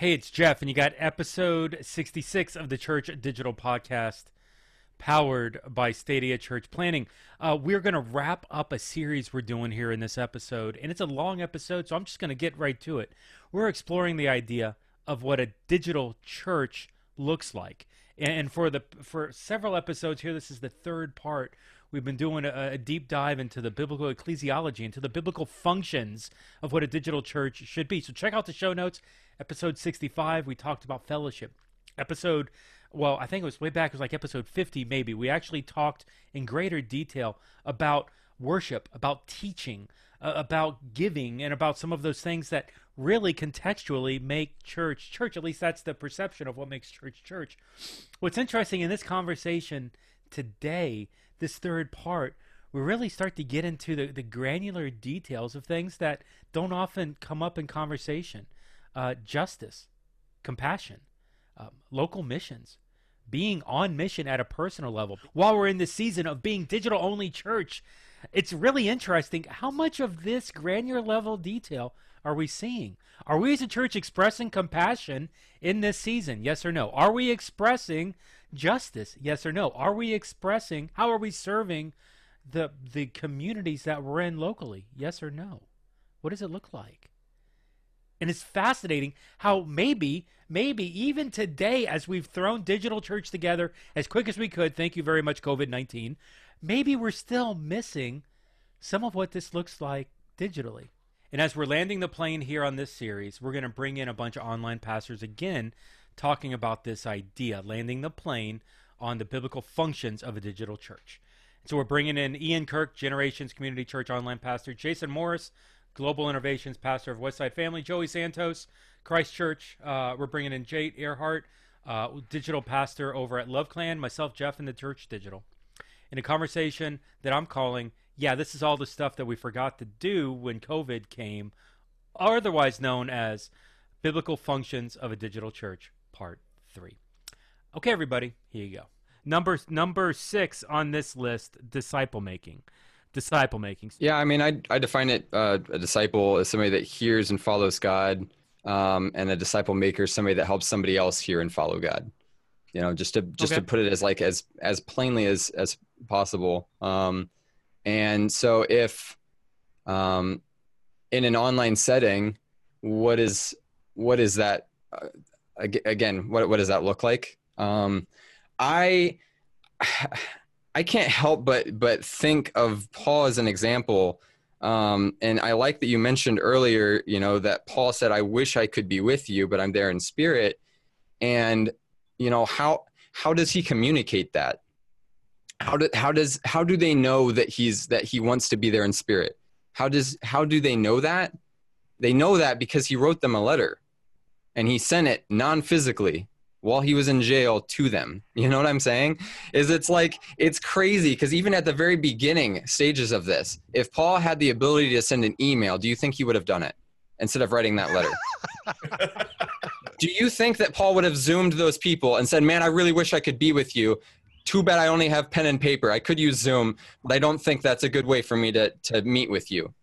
Hey, it's Jeff, and you got episode 66 of the Church Digital Podcast powered by Stadia Church Planting. Uh, we're going to wrap up a series we're doing here in this episode, and it's a long episode, so I'm just going to get right to it. We're exploring the idea of what a digital church looks like. And for the for several episodes here, this is the third part. We've been doing a, a deep dive into the biblical ecclesiology, into the biblical functions of what a digital church should be. So check out the show notes. Episode 65, we talked about fellowship. Episode well, I think it was way back, it was like episode 50 maybe. We actually talked in greater detail about worship, about teaching, uh, about giving, and about some of those things that really contextually make church church. At least that's the perception of what makes church church. What's interesting in this conversation today, this third part, we really start to get into the, the granular details of things that don't often come up in conversation uh, justice, compassion, um, local missions, being on mission at a personal level. While we're in this season of being digital only church, it's really interesting how much of this granular level detail are we seeing? Are we as a church expressing compassion in this season? Yes or no? Are we expressing justice? Yes or no? Are we expressing how are we serving the the communities that we're in locally? Yes or no? What does it look like? And it's fascinating how maybe, maybe even today, as we've thrown digital church together as quick as we could, thank you very much, COVID 19, maybe we're still missing some of what this looks like digitally. And as we're landing the plane here on this series, we're going to bring in a bunch of online pastors again talking about this idea, landing the plane on the biblical functions of a digital church. So we're bringing in Ian Kirk, Generations Community Church online pastor, Jason Morris, Global Innovations, pastor of Westside Family, Joey Santos, Christ Church. Uh, we're bringing in Jade Earhart, uh, digital pastor over at Love Clan, myself, Jeff, and the Church Digital. In a conversation that I'm calling, yeah, this is all the stuff that we forgot to do when COVID came, otherwise known as Biblical Functions of a Digital Church, Part 3. Okay, everybody, here you go. Number number six on this list: disciple making disciple making? Yeah, I mean, I I define it uh, a disciple as somebody that hears and follows God, um, and a disciple maker is somebody that helps somebody else hear and follow God. You know, just to just okay. to put it as like as as plainly as as possible. Um, and so if um, in an online setting, what is what is that? Uh, again, what what does that look like? Um, I I can't help but but think of Paul as an example. Um, and I like that you mentioned earlier, you know, that Paul said, "I wish I could be with you, but I'm there in spirit." And you know how how does he communicate that? How do how does how do they know that he's that he wants to be there in spirit? How does how do they know that? They know that because he wrote them a letter, and he sent it non-physically while he was in jail to them. You know what I'm saying? Is it's like it's crazy because even at the very beginning stages of this, if Paul had the ability to send an email, do you think he would have done it instead of writing that letter? do you think that Paul would have zoomed those people and said, "Man, I really wish I could be with you. Too bad I only have pen and paper. I could use Zoom, but I don't think that's a good way for me to to meet with you."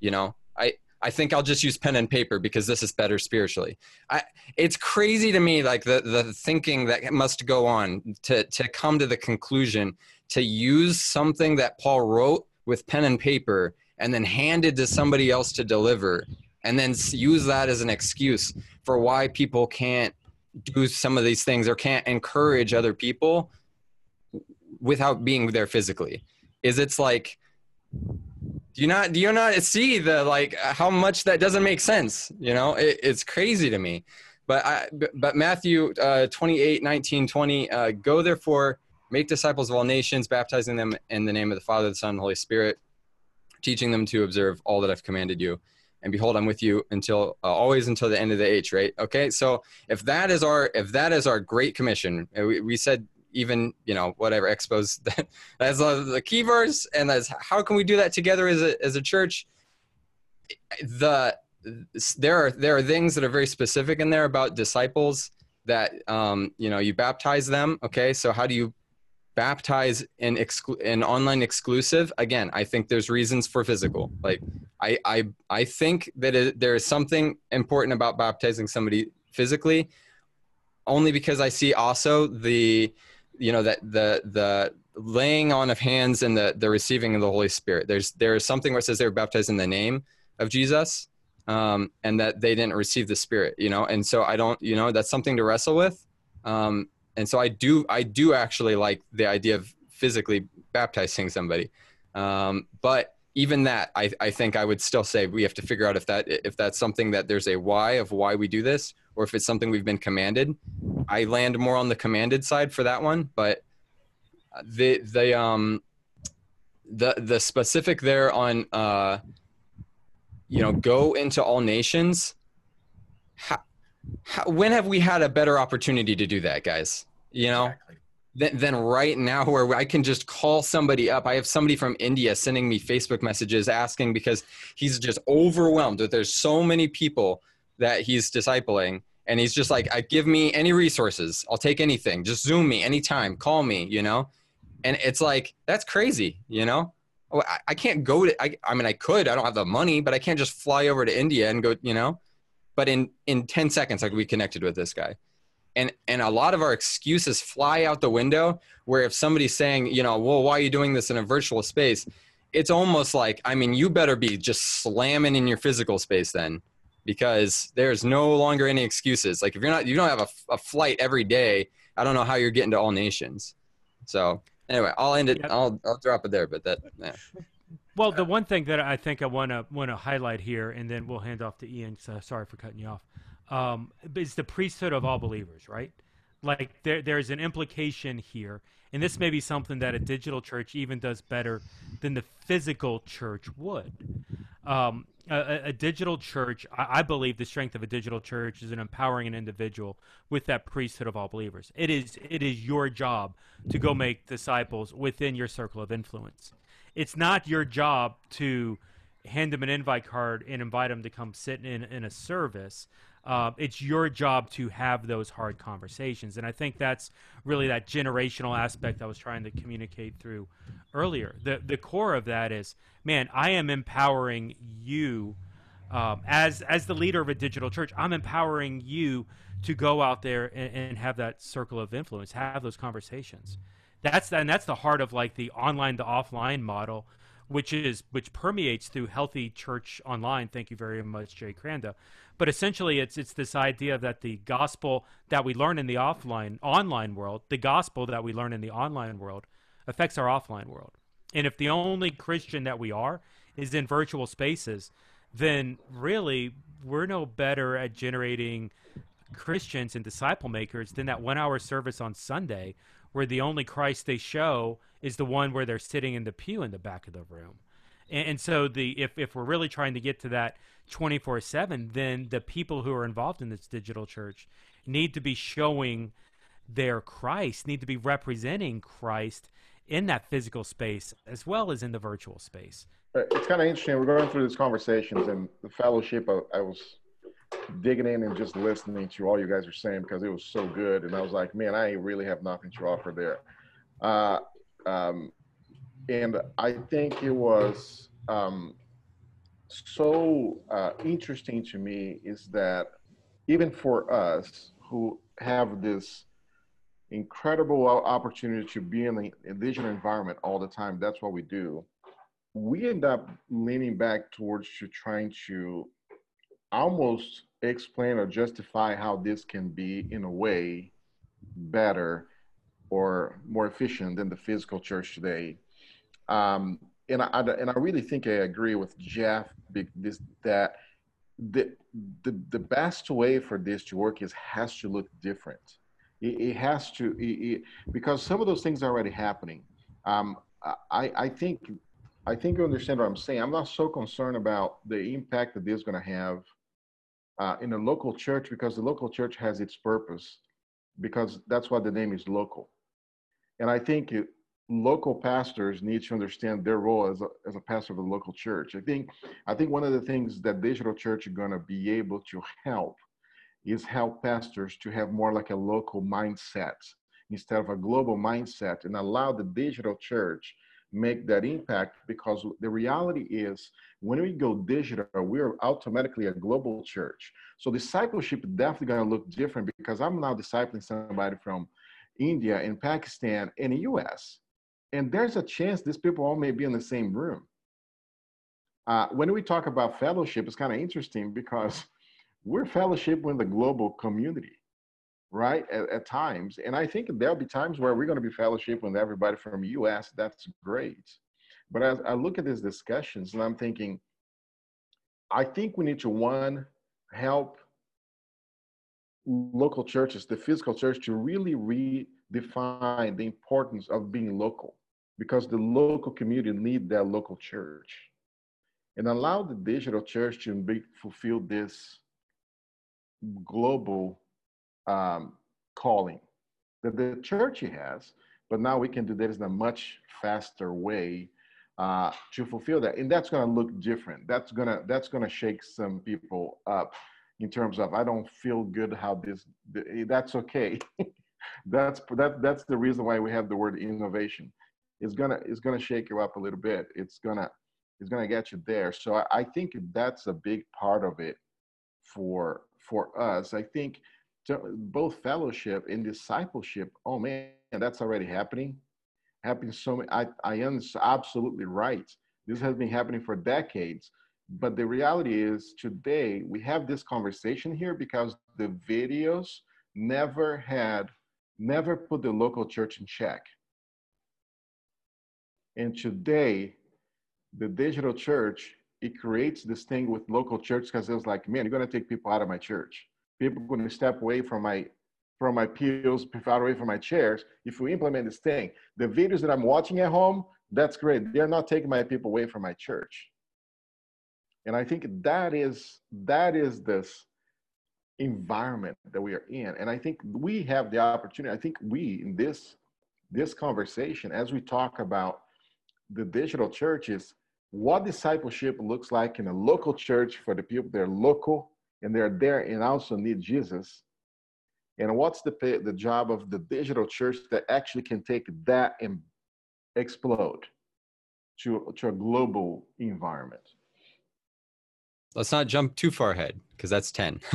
You know? I I think I'll just use pen and paper because this is better spiritually. I, it's crazy to me, like the, the thinking that must go on to, to come to the conclusion to use something that Paul wrote with pen and paper and then handed to somebody else to deliver and then use that as an excuse for why people can't do some of these things or can't encourage other people without being there physically is it's like do you not do you not see the like how much that doesn't make sense you know? It, it's crazy to me. But i but matthew uh, 28 19 20 uh, go therefore make disciples of all nations baptizing them in the name of the father the son and the holy spirit teaching them to observe all that i've commanded you. And behold i'm with you until uh, always until the end of the age right? Okay so if that is our if that is our great commission we, we said even you know whatever expos that that's the key verse and that's how can we do that together as a as a church? The there are there are things that are very specific in there about disciples that um, you know you baptize them okay? So how do you baptize in exclu- in online exclusive? Again i think there's reasons for physical. Like i i i think that it, there is something important about baptizing somebody physically, only because I see also the, you know, that the the laying on of hands and the the receiving of the Holy Spirit. There's there is something where it says they were baptized in the name of Jesus, um, and that they didn't receive the Spirit. You know, and so I don't, you know, that's something to wrestle with. Um, and so I do I do actually like the idea of physically baptizing somebody, um, but even that I, I think i would still say we have to figure out if that if that's something that there's a why of why we do this or if it's something we've been commanded. I land more on the commanded side for that one but the the um the the specific there on uh you know go into all nations how, how, when have we had a better opportunity to do that guys? You know? Exactly than, than right now where I can just call somebody up. I have somebody from India sending me Facebook messages asking because he's just overwhelmed that there's so many people that he's discipling. And he's just like, I give me any resources. I'll take anything. Just zoom me anytime. Call me, you know? And it's like, that's crazy, you know? Oh, I, can't go to, I, I mean, I could, I don't have the money, but I can't just fly over to India and go, you know? But in, in 10 seconds, I could be connected with this guy and and a lot of our excuses fly out the window where if somebody's saying you know well why are you doing this in a virtual space it's almost like i mean you better be just slamming in your physical space then because there's no longer any excuses like if you're not you don't have a, a flight every day i don't know how you're getting to all nations so anyway i'll end it yep. i'll i'll drop it there but that yeah. well the one thing that i think i want to want to highlight here and then we'll hand off to ian so sorry for cutting you off um, is the priesthood of all believers, right? Like there, there's an implication here, and this may be something that a digital church even does better than the physical church would. Um, a, a, digital church, I, I, believe, the strength of a digital church is in empowering an individual with that priesthood of all believers. It is, it is your job to go make disciples within your circle of influence. It's not your job to hand them an invite card and invite them to come sit in in a service uh, it's your job to have those hard conversations. And I think that's really that generational aspect I was trying to communicate through earlier. The the core of that is, man, I am empowering you um, as as the leader of a digital church. I'm empowering you to go out there and, and have that circle of influence, have those conversations. That's and that's the heart of like the online to offline model which is which permeates through healthy church online. Thank you very much, Jay Kranda. But essentially, it's it's this idea that the gospel that we learn in the offline online world, the gospel that we learn in the online world, affects our offline world. And if the only Christian that we are is in virtual spaces, then really we're no better at generating Christians and disciple makers than that one hour service on Sunday where the only Christ they show is the one where they're sitting in the pew in the back of the room. And, and so the if if we're really trying to get to that 24/7, then the people who are involved in this digital church need to be showing their Christ, need to be representing Christ in that physical space as well as in the virtual space. Uh, it's kind of interesting. We're going through these conversations and the fellowship. I, I was digging in and just listening to all you guys are saying because it was so good, and I was like, man, I really have nothing to offer there. Uh, um, and I think it was um, so uh, interesting to me is that even for us who have this incredible opportunity to be in a digital environment all the time, that's what we do. We end up leaning back towards to trying to almost explain or justify how this can be in a way better or more efficient than the physical church today. Um, and I, and I really think I agree with Jeff this, that the, the the best way for this to work is has to look different. It, it has to it, it, because some of those things are already happening. Um, I I think I think you understand what I'm saying. I'm not so concerned about the impact that this is going to have uh, in a local church because the local church has its purpose because that's what the name is local. And I think it, local pastors need to understand their role as a, as a pastor of a local church. I think I think one of the things that digital church are going to be able to help is help pastors to have more like a local mindset instead of a global mindset and allow the digital church make that impact because the reality is when we go digital we're automatically a global church so discipleship is definitely going to look different because i'm now discipling somebody from india and pakistan and the us and there's a chance these people all may be in the same room. Uh, when we talk about fellowship it's kind of interesting because we're fellowship with the global community right at, at, times. And i think there'll be times where we're going to be fellowship with everybody from the us that's great. But as i look at these discussions and i'm thinking i think we need to one help local churches the physical church to really redefine the importance of being local because the local community need that local church. And allow the digital church to be, fulfill this global um, calling that the church has, but now we can do this in a much faster way uh, to fulfill that, and that's going to look different. That's gonna that's gonna shake some people up in terms of I don't feel good how this. Eh, that's okay. that's that that's the reason why we have the word innovation. It's gonna it's gonna shake you up a little bit. It's gonna it's gonna get you there. So I, I think that's a big part of it for for us. I think both fellowship and discipleship. Oh man, that's already happening. Happening so many. I I am absolutely right. This has been happening for decades. But the reality is today we have this conversation here because the videos never had, never put the local church in check. And today, the digital church, it creates this thing with local church because it was like, man, you're going to take people out of my church people are going to step away from my from my pews, out away from my chairs. If we implement this thing, the videos that I'm watching at home, that's great. They're not taking my people away from my church. And I think that is that is this environment that we are in. And I think we have the opportunity. I think we in this this conversation, as we talk about the digital churches, what discipleship looks like in a local church for the people that are local and they're there and also need Jesus. And what's the the job of the digital church that actually can take that and explode to to a global environment? Let's not jump too far ahead because that's ten.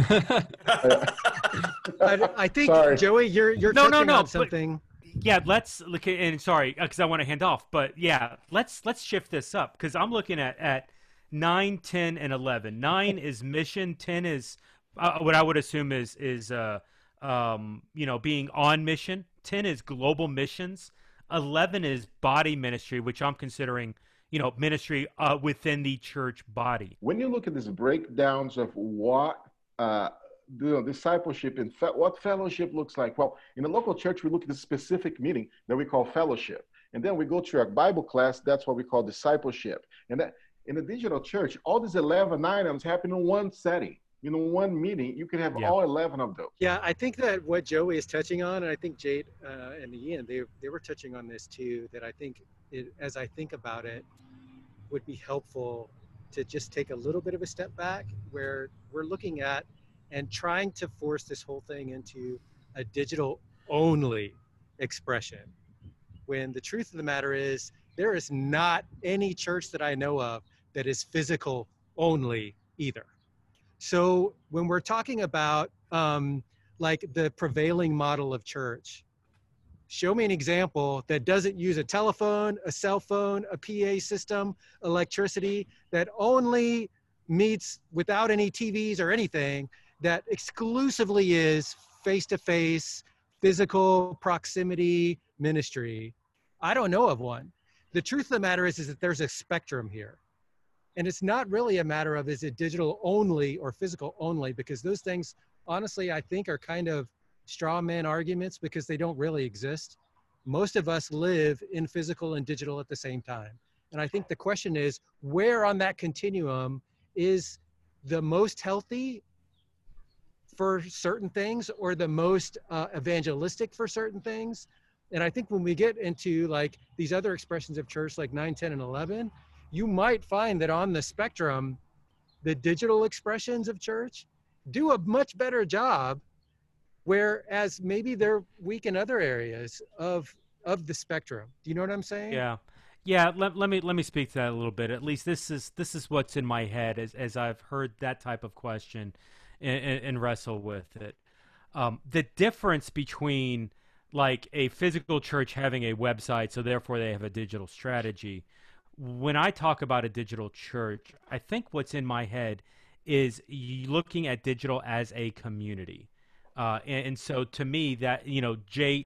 I, I, think sorry. Joey, you're you're no, no, no, something. But, yeah, let's look at and sorry because I want to hand off, but yeah, let's let's shift this up because I'm looking at at 9, 10, and 11. 9 is mission, 10 is uh, what I would assume is is uh, um, you know, being on mission. 10 is global missions. 11 is body ministry, which I'm considering, you know, ministry uh, within the church body. When you look at these breakdowns of what uh, the discipleship and fe- what fellowship looks like, well, in a local church, we look at a specific meeting that we call fellowship. And then we go to a Bible class, that's what we call discipleship. And that in the digital church, all these 11 items happen in one setting. You know, one meeting, you can have yeah. all 11 of those. Yeah, I think that what Joey is touching on, and I think Jade uh, and Ian, they, they were touching on this too, that I think it, as I think about it, would be helpful to just take a little bit of a step back where we're looking at and trying to force this whole thing into a digital only expression. When the truth of the matter is, there is not any church that I know of that is physical only either. So when we're talking about um, like the prevailing model of church, show me an example that doesn't use a telephone, a cell phone, a PA system, electricity, that only meets without any TVs or anything, that exclusively is face to face, physical proximity ministry. I don't know of one. The truth of the matter is, is that there's a spectrum here. And it's not really a matter of is it digital only or physical only, because those things, honestly, I think are kind of straw man arguments because they don't really exist. Most of us live in physical and digital at the same time. And I think the question is where on that continuum is the most healthy for certain things or the most uh, evangelistic for certain things? And I think when we get into like these other expressions of church, like 9, 10, and 11, you might find that on the spectrum, the digital expressions of church do a much better job, whereas maybe they're weak in other areas of of the spectrum. Do you know what I'm saying? Yeah. Yeah, let, let me let me speak to that a little bit. At least this is this is what's in my head as as I've heard that type of question and, and, and wrestle with it. Um, the difference between like a physical church having a website, so therefore they have a digital strategy. When I talk about a digital church, I think what's in my head is looking at digital as a community. Uh, and, and, so to me, that, you know, Jay,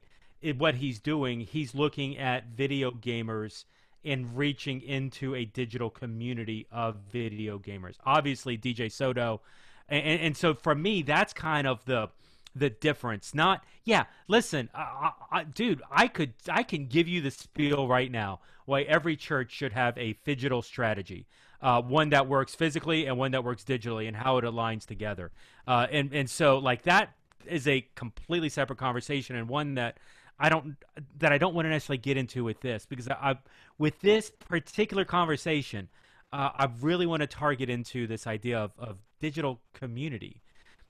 what he's doing, he's looking at video gamers and reaching into a digital community of video gamers. Obviously, DJ Soto. And, and so for me, that's kind of the the difference. Not, yeah. Listen, I, I, dude, I could, I can give you the spiel right now why every church should have a digital strategy, uh, one that works physically and one that works digitally, and how it aligns together. Uh, and and so like that is a completely separate conversation, and one that I don't that I don't want to necessarily get into with this because I, with this particular conversation, uh, I really want to target into this idea of, of digital community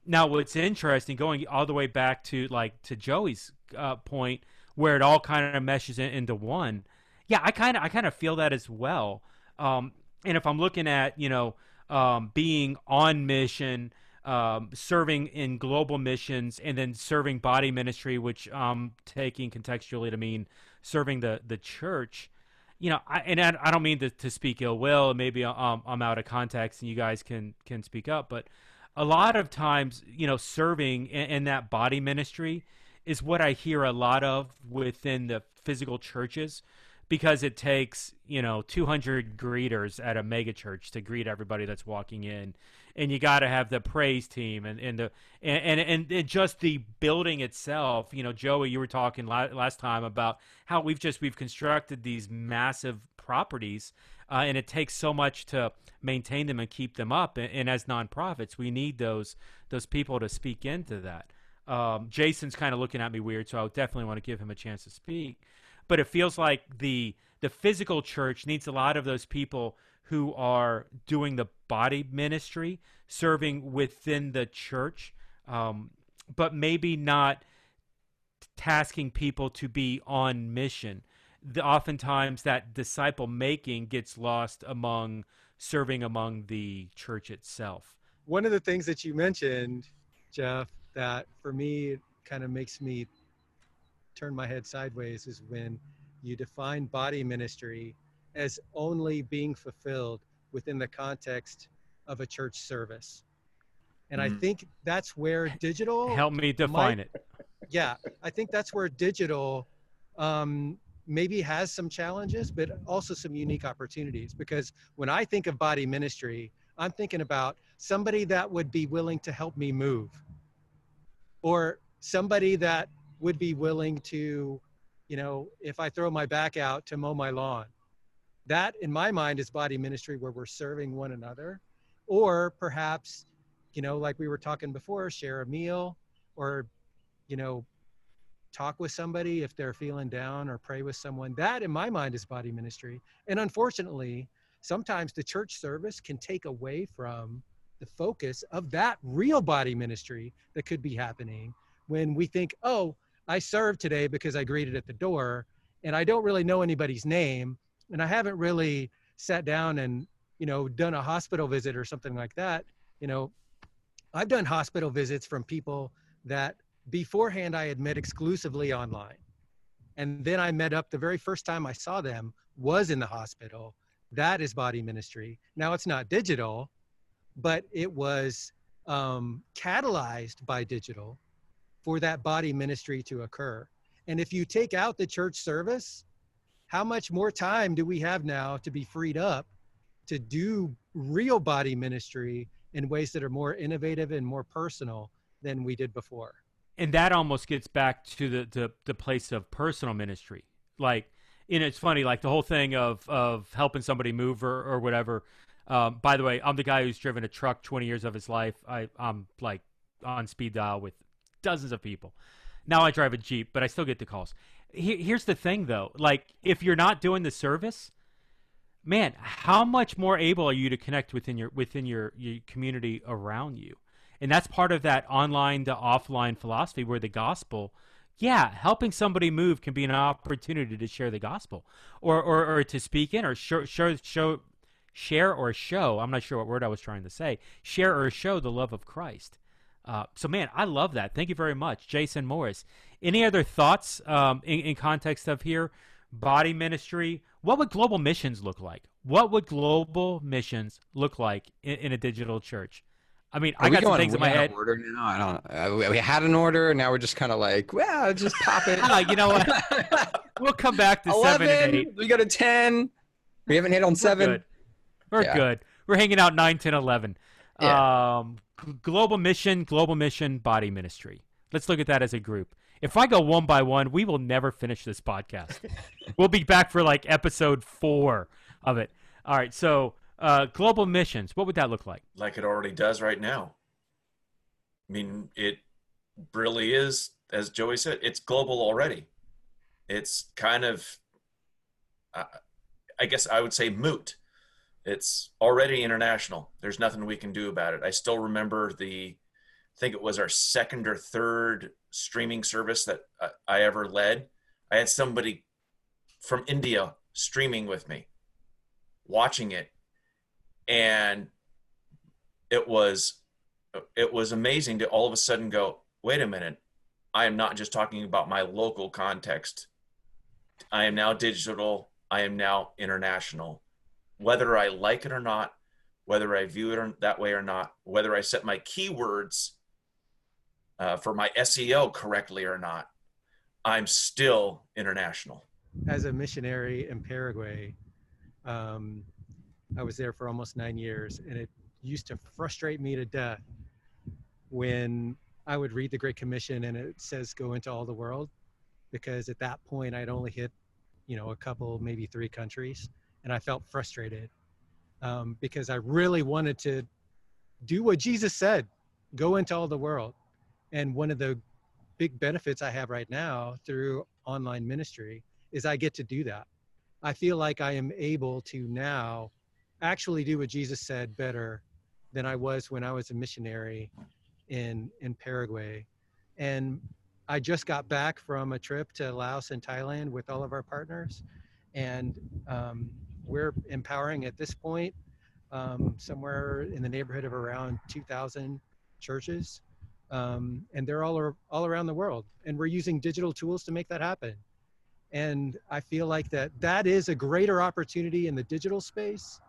now, what's interesting, going all the way back to like to Joey's uh, point, where it all kind of meshes in, into one. Yeah, I kind of I kind of feel that as well. Um, and if I'm looking at you know um, being on mission, um, serving in global missions, and then serving body ministry, which I'm taking contextually to mean serving the the church. You know, I, and I, don't mean to, to speak ill will. Maybe um, I'm out of context, and you guys can can speak up, but a lot of times, you know, serving in, in, that body ministry is what I hear a lot of within the physical churches because it takes, you know, 200 greeters at a mega church to greet everybody that's walking in. And you got to have the praise team and, and the and, and, and just the building itself. You know, Joey, you were talking last time about how we've just we've constructed these massive properties uh, and it takes so much to maintain them and keep them up. And, and, as nonprofits, we need those those people to speak into that. Um, Jason's kind of looking at me weird, so I definitely want to give him a chance to speak. But it feels like the the physical church needs a lot of those people who are doing the body ministry, serving within the church, um, but maybe not tasking people to be on mission the, oftentimes that disciple making gets lost among serving among the church itself. One of the things that you mentioned, Jeff, that for me kind of makes me turn my head sideways is when you define body ministry as only being fulfilled within the context of a church service. And mm. I think that's where digital help me define might, it. Yeah, I think that's where digital um, maybe has some challenges, but also some unique opportunities. Because when I think of body ministry, I'm thinking about somebody that would be willing to help me move, or somebody that would be willing to, you know, if I throw my back out to mow my lawn. That, in my mind, is body ministry where we're serving one another. Or perhaps, you know, like we were talking before, share a meal or, you know, talk with somebody if they're feeling down or pray with someone. That, in my mind, is body ministry. And unfortunately, sometimes the church service can take away from the focus of that real body ministry that could be happening when we think, oh, I served today because I greeted at the door and I don't really know anybody's name and I haven't really sat down and, you know, done a hospital visit or something like that. You know, I've done hospital visits from people that beforehand I had met exclusively online. And then I met up the very first time I saw them was in the hospital. That is body ministry. Now it's not digital, but it was um, catalyzed by digital for that body ministry to occur. And if you take out the church service, how much more time do we have now to be freed up to do real body ministry in ways that are more innovative and more personal than we did before? and that almost gets back to the, the, the place of personal ministry. Like, and it's funny, like the whole thing of of helping somebody move or, or whatever. Um, by the way, I'm the guy who's driven a truck 20 years of his life. I, I'm like on speed dial with dozens of people. Now I drive a Jeep, but I still get the calls. here's the thing, though. Like, if you're not doing the service, man, how much more able are you to connect within your within your, your community around you? and that's part of that online to offline philosophy where the gospel yeah, helping somebody move can be an opportunity to share the gospel, or or, or to speak in, or show, show show share or show. I'm not sure what word I was trying to say. Share or show the love of Christ. Uh, so, man, I love that. Thank you very much, Jason Morris. Any other thoughts um, in, in context of here? Body ministry. What would global missions look like? What would global missions look like in, in a digital church? I mean, Are I got some things in my head. Order now? I don't. Uh, we had an order, and now we're just kind of like, well, just pop it. uh, you know what? we'll come back to 11, seven and eight. We go to ten. We haven't hit on seven. We're good. We're, yeah. good. We're hanging out 9, 10, 11. Yeah. Um, global mission, global mission, body ministry. Let's look at that as a group. If I go one by one, we will never finish this podcast. we'll be back for like episode four of it. All right. So, uh, global missions, what would that look like? Like it already does right now. I mean, it really is, as Joey said, it's global already. It's kind of, uh, I guess I would say moot it's already international. There's nothing we can do about it. I still remember the, I think it was our second or third streaming service that I ever led. I had somebody from India streaming with me, watching it, and it was it was amazing to all of a sudden go, wait a minute, I am not just talking about my local context. I am now digital. I am now international whether I like it or not, whether I view it that way or not, whether I set my keywords uh, for my SEO correctly or not, I'm still international. As a missionary in Paraguay, um, I was there for almost nine years, and it used to frustrate me to death when I would read the Great Commission and it says go into all the world, because at that point I'd only hit, you know, a couple, maybe three countries and I felt frustrated um, because I really wanted to do what Jesus said go into all the world. And one of the big benefits I have right now through online ministry is I get to do that. I feel like I am able to now actually do what Jesus said better than I was when I was a missionary in in Paraguay. And I just got back from a trip to Laos and Thailand with all of our partners, and um, we're empowering at this point um, somewhere in the neighborhood of around 2,000 churches, um, and they're all all around the world. And we're using digital tools to make that happen. And I feel like that that is a greater opportunity in the digital space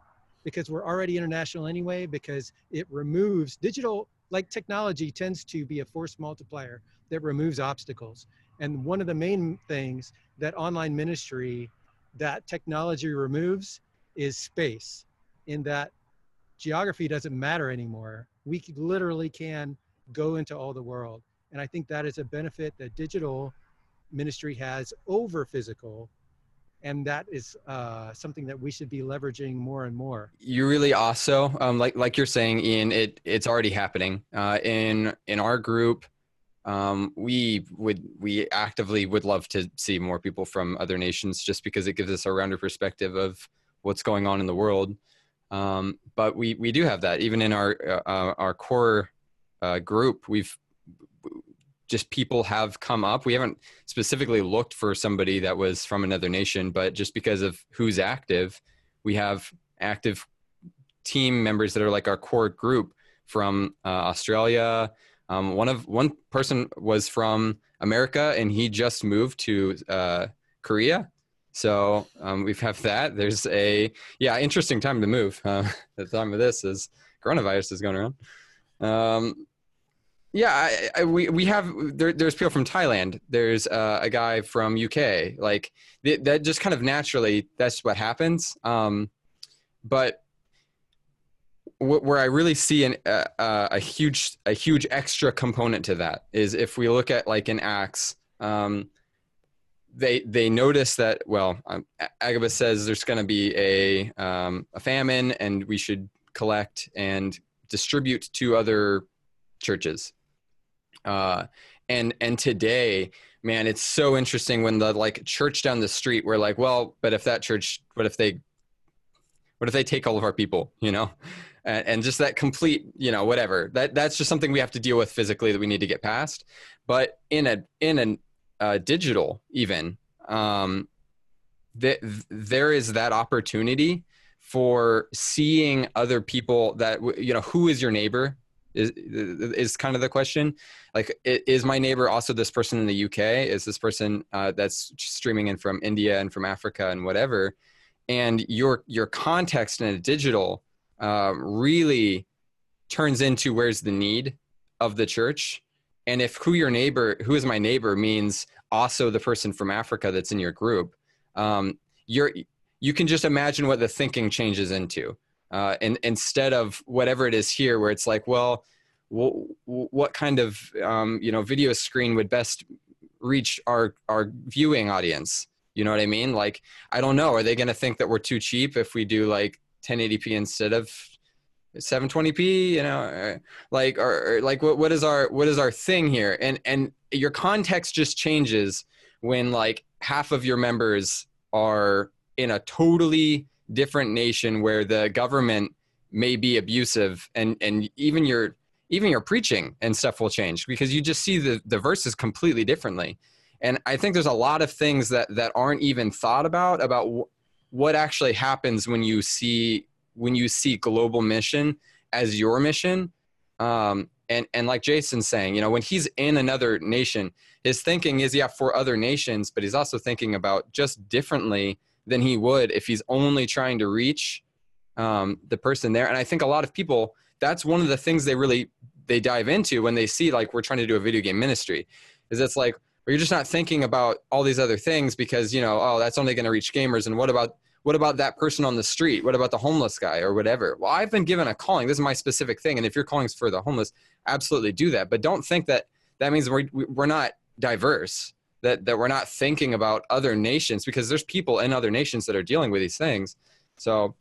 because we're already international anyway. Because it removes digital like technology tends to be a force multiplier that removes obstacles. And one of the main things that online ministry that technology removes is space in that geography doesn't matter anymore. We literally can go into all the world. And i think that is a benefit that digital ministry has over physical and that is uh, something that we should be leveraging more and more. You really also, um, like like you're saying, Ian, it it's already happening. Uh, in in our group um, we would we actively would love to see more people from other nations just because it gives us a rounder perspective of what's going on in the world. Um, but we we do have that. Even in our uh, our core uh, group we've just people have come up. We haven't specifically looked for somebody that was from another nation but just because of who's active we have active team members that are like our core group from uh, australia um, one of one person was from America, and he just moved to uh, Korea. So um, we have that. There's a yeah, interesting time to move. Uh, the time of this is coronavirus is going around. Um, yeah, I, I, we we have there, there's people from Thailand. There's uh, a guy from UK. Like th- that, just kind of naturally, that's what happens. Um, but where I really see an, uh, uh, a huge a huge extra component to that is if we look at like in Acts, um, they they notice that well, um, Agabus says there's going to be a um, a famine and we should collect and distribute to other churches. Uh, and and today, man, it's so interesting when the like church down the street, we're like, well, but if that church, what if they, what if they take all of our people, you know? And, and just that complete you know whatever. That that's just something we have to deal with physically that we need to get past. But in a in an uh, digital even um, th- there is that opportunity for seeing other people that you know who is your neighbor is is kind of the question. Like is my neighbor also this person in the uk is this person uh, that's streaming in from india and from africa and whatever? And your your context in a digital uh, really turns into where's the need of the church. And if who your neighbor who is my neighbor means also the person from africa that's in your group um, you're you can just imagine what the thinking changes into uh, and instead of whatever it is here where it's like well w- what kind of um, you know video screen would best reach our our viewing audience? You know what i mean? Like i don't know. Are they going to think that we're too cheap if we do like 1080p instead of 720p you know uh, like or, like what, what is our what is our thing here? And and your context just changes when like half of your members are in a totally different nation where the government may be abusive and and even your even your preaching and stuff will change because you just see the the verses completely differently. And i think there's a lot of things that that aren't even thought about about what actually happens when you see when you see global mission as your mission um, and and like jason's saying you know when he's in another nation his thinking is yeah for other nations but he's also thinking about just differently than he would if he's only trying to reach um, the person there. And I think a lot of people, that's one of the things they really they dive into when they see like we're trying to do a video game ministry, is it's like well, you're just not thinking about all these other things because you know oh that's only going to reach gamers and what about what about that person on the street what about the homeless guy or whatever well i've been given a calling this is my specific thing and if your calling's for the homeless absolutely do that but don't think that that means we're, we're not diverse that that we're not thinking about other nations because there's people in other nations that are dealing with these things. So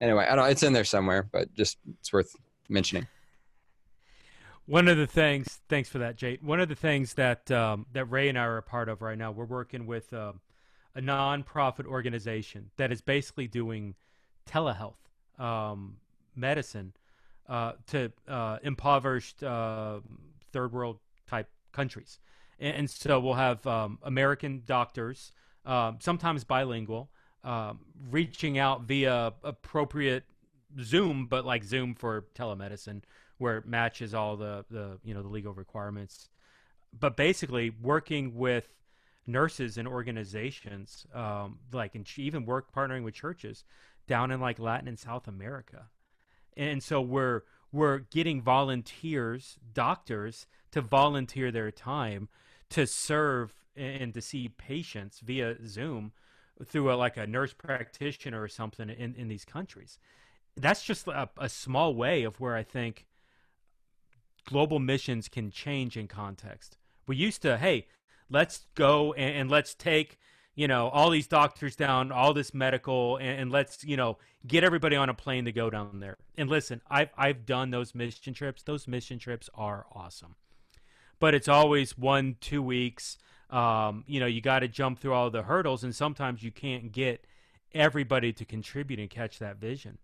anyway, I don't it's in there somewhere, but just it's worth mentioning. One of the things, thanks for that, Jade. One of the things that um, that Ray and I are a part of right now, we're working with uh, a nonprofit organization that is basically doing telehealth um, medicine uh, to uh, impoverished uh, third world type countries and, so we'll have um, American doctors, um, sometimes bilingual, um, reaching out via appropriate Zoom, but like Zoom for telemedicine, where it matches all the, the you know the legal requirements. But basically, working with nurses and organizations, um, like and even work partnering with churches down in like Latin and South America, and so we're we're getting volunteers, doctors, to volunteer their time to serve and to see patients via Zoom through a, like a nurse practitioner or something in, in these countries. That's just a, a small way of where I think global missions can change in context. We used to, hey, let's go and, and let's take you know all these doctors down all this medical and, and, let's you know get everybody on a plane to go down there and listen i've i've done those mission trips those mission trips are awesome but it's always one, two weeks. Um, you know, you got to jump through all the hurdles, and sometimes you can't get everybody to contribute and catch that vision.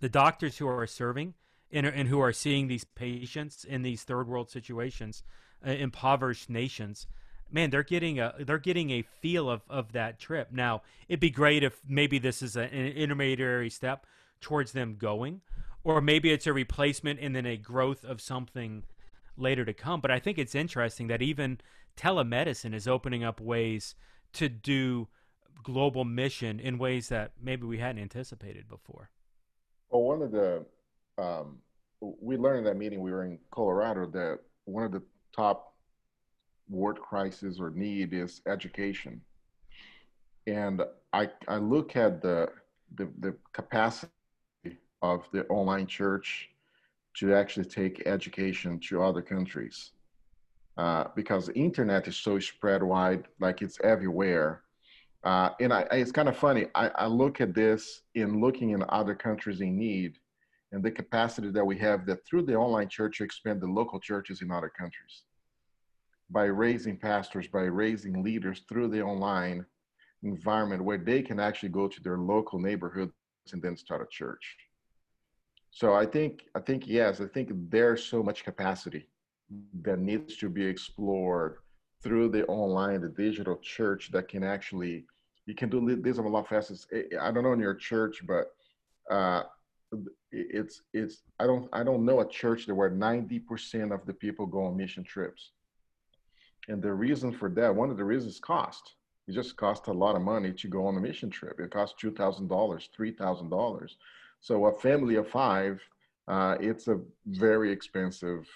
The doctors who are serving and, and who are seeing these patients in these third world situations, uh, impoverished nations, man, they're getting a they're getting a feel of of that trip. Now, it'd be great if maybe this is a, an intermediary step towards them going, or maybe it's a replacement and then a growth of something later to come. But I think it's interesting that even telemedicine is opening up ways to do global mission in ways that maybe we hadn't anticipated before. Well, one of the um, we learned in that meeting we were in Colorado that one of the top ward crisis or need is education, and I I look at the the, the capacity of the online church to actually take education to other countries. Uh, because the internet is so spread wide, like it's everywhere. Uh, and I, I, it's kind of funny. I, I look at this in looking in other countries in need and the capacity that we have that through the online church to expand the local churches in other countries by raising pastors, by raising leaders through the online environment where they can actually go to their local neighborhoods and then start a church. So I think I think yes, I think there's so much capacity that needs to be explored through the online, the digital church that can actually you can do this a lot faster. I don't know in your church, but uh, it's it's I don't I don't know a church that where ninety percent of the people go on mission trips, and the reason for that, one of the reasons cost. It just costs a lot of money to go on a mission trip. It costs two thousand dollars, three thousand dollars. So a family of five, uh, it's a very expensive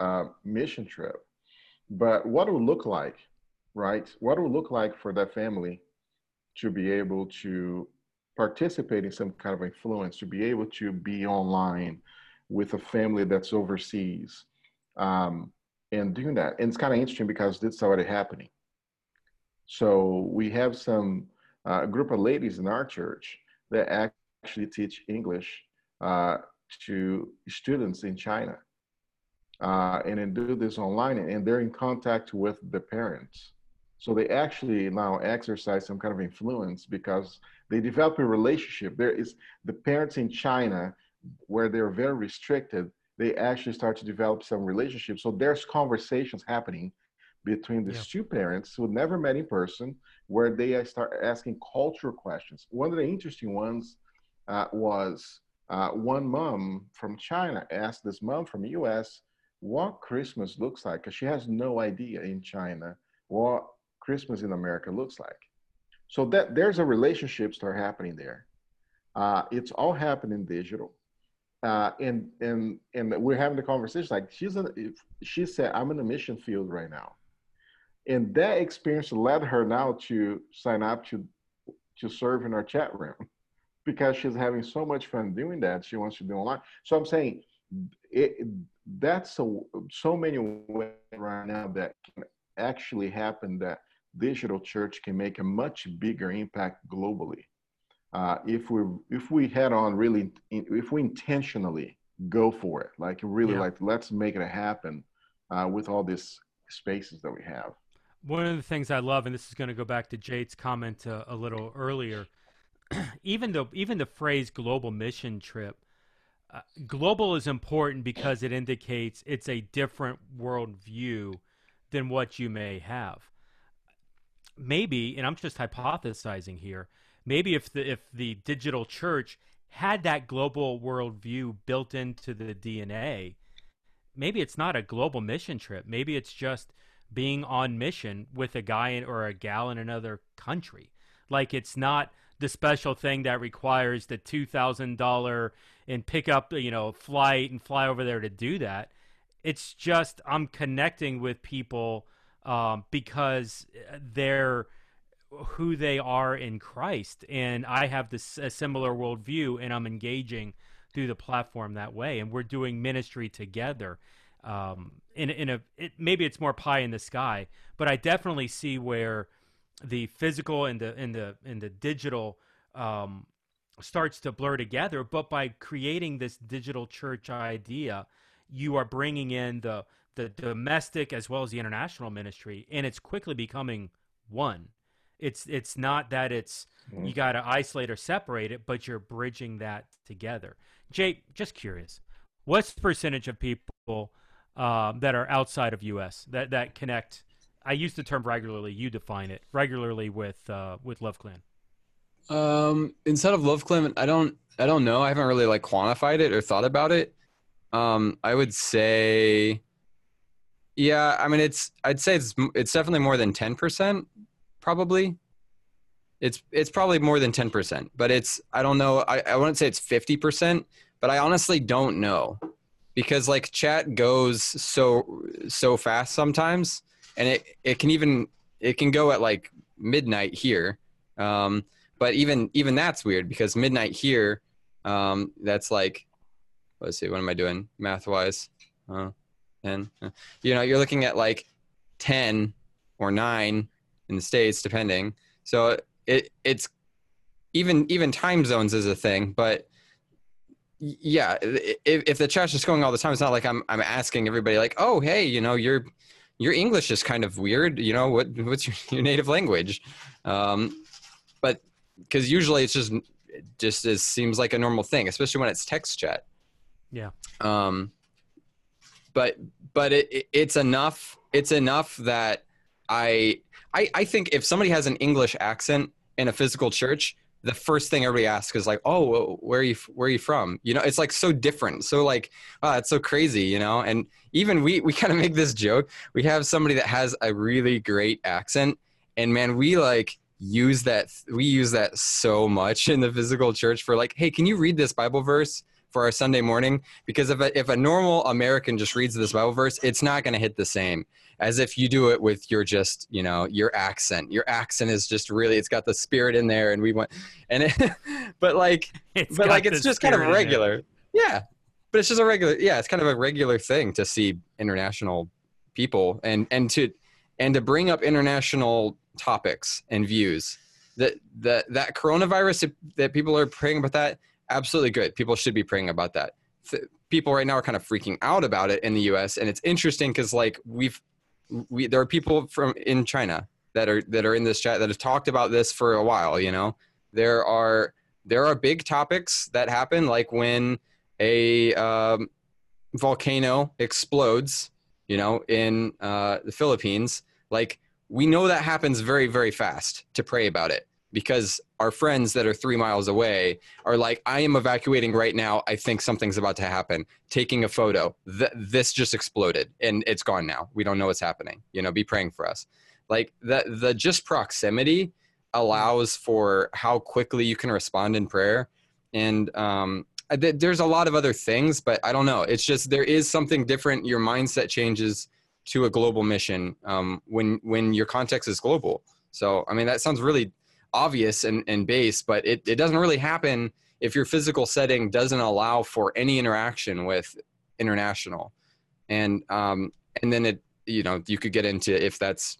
uh, mission trip. But what it would look like, right? What it would look like for that family to be able to participate in some kind of influence, to be able to be online with a family that's overseas, um, and doing that. And it's kind of interesting because this is already happening. So we have some uh, group of ladies in our church that actually teach English uh, to students in China. Uh, and then do this online and they're in contact with the parents. So they actually now exercise some kind of influence because they develop a relationship. There is the parents in China where they're very restricted, they actually start to develop some relationships. So there's conversations happening between these yeah. two parents who never met in person, where they start asking cultural questions. One of the interesting ones uh, was uh, one mom from China asked this mom from US what Christmas looks like, because she has no idea in China what Christmas in America looks like. So that there's a relationship start happening there. Uh, it's all happening digital. Uh, and and and we're having the conversation like she's in, she said I'm in the mission field right now and that experience led her now to sign up to to serve in our chat room because she's having so much fun doing that she wants to do online so i'm saying it, that's so so many ways right now that can actually happen that digital church can make a much bigger impact globally uh, if we if we head on really if we intentionally go for it like really yeah. like let's make it happen uh, with all these spaces that we have one of the things I love, and this is going to go back to Jate's comment uh, a little earlier, even though even the phrase global mission trip, uh, global is important because it indicates it's a different worldview than what you may have. Maybe, and I'm just hypothesizing here. Maybe if the if the digital church had that global worldview built into the DNA, maybe it's not a global mission trip. Maybe it's just being on mission with a guy or a gal in another country. Like it's not the special thing that requires the two thousand dollar and pick up you know flight and fly over there to do that. It's just I'm connecting with people um, because they're who they are in Christ, and I have this a similar worldview, and I'm engaging through the platform that way, and we're doing ministry together. Um, in in a it, maybe it's more pie in the sky, but I definitely see where the physical and the and the and the digital um, starts to blur together. But by creating this digital church idea, you are bringing in the the domestic as well as the international ministry, and it's quickly becoming one. It's it's not that it's mm-hmm. you got to isolate or separate it, but you're bridging that together. Jay, just curious, what's the percentage of people um, that are outside of U.S. that that connect. I use the term regularly. You define it regularly with uh, with Love Clan. Um, instead of Love Clan, I don't I don't know. I haven't really like quantified it or thought about it. Um, I would say, yeah. I mean, it's I'd say it's it's definitely more than ten percent, probably. It's it's probably more than ten percent, but it's I don't know. I I wouldn't say it's fifty percent, but I honestly don't know because like chat goes so so fast sometimes and it it can even it can go at like midnight here um but even even that's weird because midnight here um that's like let's see what am i doing math wise uh, 10 uh, you know you're looking at like 10 or 9 in the states depending. So it it's even even time zones is a thing but yeah if, if the chat's just going all the time it's not like i'm i'm asking everybody like oh hey you know your your english is kind of weird you know what what's your, your native language? Um but because usually it's just just it seems like a normal thing especially when it's text chat. Yeah. Um but but it, it it's enough it's enough that I, I I think if somebody has an English accent in a physical church, the first thing everybody asks is like, "Oh, where are you? Where are you from?" You know, it's like so different. So like, oh, it's so crazy, you know. And even we we kind of make this joke. We have somebody that has a really great accent, and man, we like use that. We use that so much in the physical church for like, "Hey, can you read this Bible verse?" For our Sunday morning, because if a, if a normal American just reads this Bible verse, it's not going to hit the same as if you do it with your just you know your accent. Your accent is just really it's got the spirit in there and we want and it but like it's but like it's just kind of regular. Yeah but it's just a regular yeah it's kind of a regular thing to see international people and and to and to bring up international topics and views. That that that coronavirus that people are praying about that absolutely good people should be praying about that people right now are kind of freaking out about it in the US and it's interesting cuz like we've we there are people from in China that are that are in this chat that have talked about this for a while. You know, there are there are big topics that happen, like when a um, volcano explodes. You know, in uh, the Philippines, like we know that happens very very fast to pray about it because our friends that are three miles away are like, I am evacuating right now. I think something's about to happen. Taking a photo. Th- this just exploded and it's gone now. We don't know what's happening. You know, be praying for us. Like the the just proximity allows for how quickly you can respond in prayer. And um, th- there's a lot of other things, but I don't know. It's just there is something different. Your mindset changes to a global mission um, when when your context is global. So I mean that sounds really obvious and, and base, but it, it doesn't really happen if your physical setting doesn't allow for any interaction with international. And um, and then it you know you could get into if that's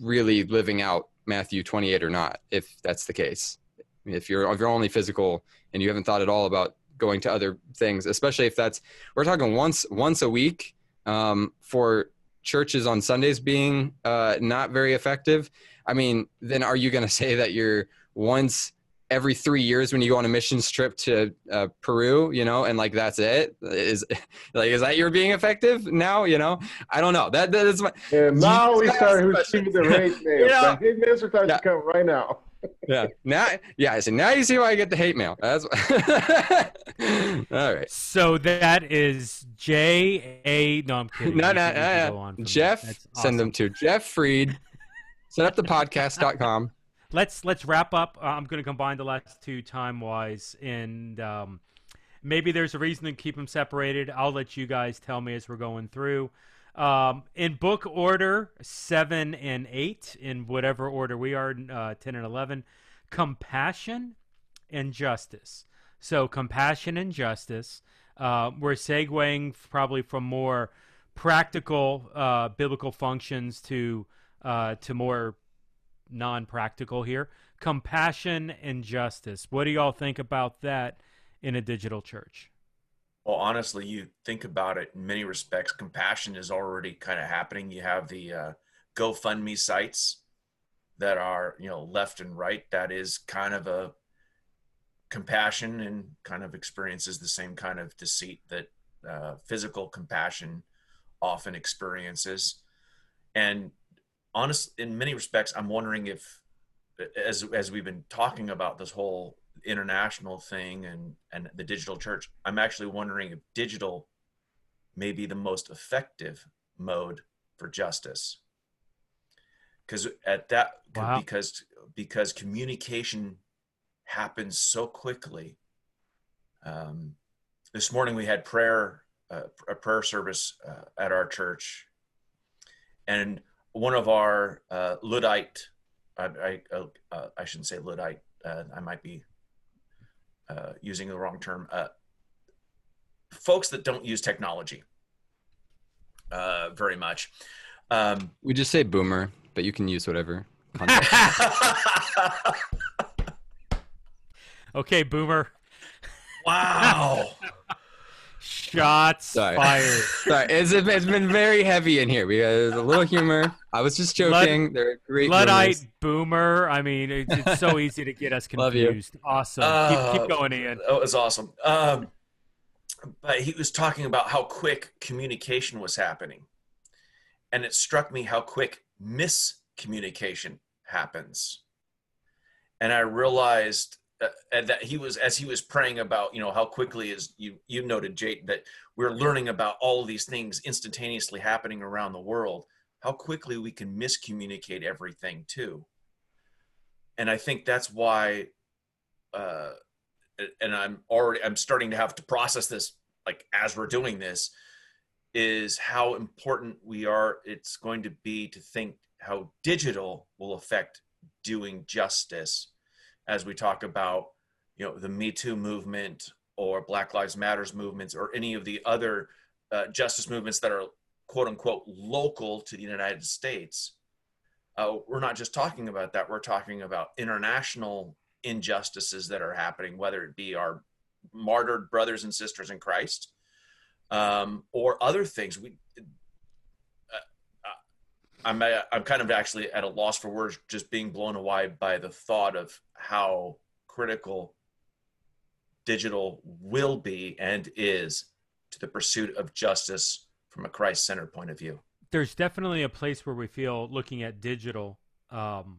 really living out Matthew 28 or not, if that's the case. If you're if you're only physical and you haven't thought at all about going to other things, especially if that's we're talking once once a week um, for churches on Sundays being uh, not very effective. I mean, then are you going to say that you're once every three years when you go on a missions trip to uh, Peru, you know, and like that's it? Is like is that you're being effective now? You know, I don't know. That that's my. Yeah, now we start receiving the rate mail. you know, hate mail starts yeah. to come right now. yeah. Now, yeah. I see. Now you see why I get the hate mail. That's all right. So that is J A. No, I'm kidding. No, no, no. no. Jeff, awesome. send them to Jeff Reed set up the podcast.com. Let's let's wrap up. Uh, I'm going to combine the last two time wise, and um, maybe there's a reason to keep them separated. I'll let you guys tell me as we're going through. Um, in book order, seven and eight, in whatever order we are, uh, ten and eleven. Compassion and justice. So compassion and justice. Uh, we're segueing probably from more practical uh, biblical functions to uh, to more non-practical here. Compassion and justice. What do y'all think about that in a digital church? Well, honestly, you think about it in many respects, compassion is already kind of happening. You have the uh, GoFundMe sites that are, you know, left and right. That is kind of a compassion and kind of experiences the same kind of deceit that uh, physical compassion often experiences. And honest in many respects i'm wondering if as as we've been talking about this whole international thing and and the digital church i'm actually wondering if digital may be the most effective mode for justice. Because at that wow. because because communication happens so quickly. Um, this morning we had prayer uh, a prayer service uh, at our church. And one of our uh, Luddite, I, I, uh, uh, I, shouldn't say Luddite, uh, I might be uh, using the wrong term, uh, folks that don't use technology very much. Um, we just say boomer, but you can use whatever. okay, boomer. Wow. Shots Sorry. fired. Sorry, it's, it's been very heavy in here. We have a little humor. I was just joking. Blood, They're great. Luddite boomer. I mean, it's, it's so easy to get us confused. Awesome. Uh, keep, keep, going, Ian. That was awesome. Um, but he was talking about how quick communication was happening, and it struck me how quick miscommunication happens. And I realized uh, that he was as he was praying about you know how quickly is you you noted Jate that we're learning about all of these things instantaneously happening around the world how quickly we can miscommunicate everything too. And i think that's why uh and i'm already i'm starting to have to process this like as we're doing this is how important we are it's going to be to think how digital will affect doing justice as we talk about you know the me too movement or black lives matters movements or any of the other uh, justice movements that are quote unquote local to the united states uh, we're not just talking about that. We're talking about international injustices that are happening whether it be our martyred brothers and sisters in christ um, or other things. We I'm I'm kind of actually at a loss for words, just being blown away by the thought of how critical digital will be and is to the pursuit of justice from a Christ-centered point of view. There's definitely a place where we feel looking at digital um,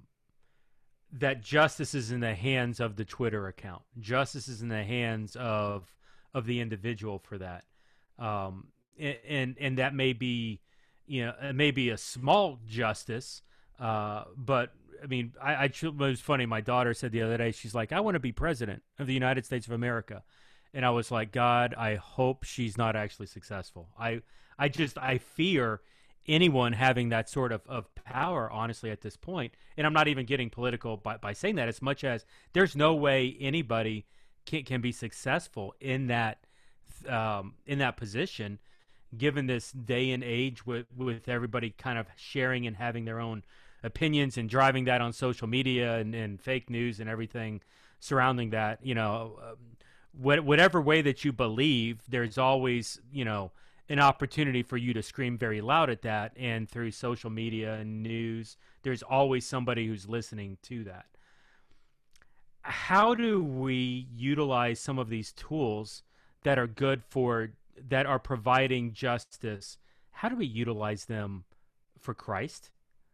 that justice is in the hands of the Twitter account. Justice is in the hands of of the individual for that, um, and and that may be you know, it may be a small justice, uh, but I mean, I, I it was funny. My daughter said the other day, she's like, "I want to be president of the United States of America," and I was like, "God, I hope she's not actually successful." I, I just, I fear anyone having that sort of, of power, honestly, at this point. And I'm not even getting political by, by saying that, as much as there's no way anybody can, can be successful in that um, in that position given this day and age with with everybody kind of sharing and having their own opinions and driving that on social media and, and fake news and everything surrounding that you know um, what, whatever way that you believe there's always you know an opportunity for you to scream very loud at that. And through social media and news there's always somebody who's listening to that. How do we utilize some of these tools that are good for that are providing justice, how do we utilize them for Christ?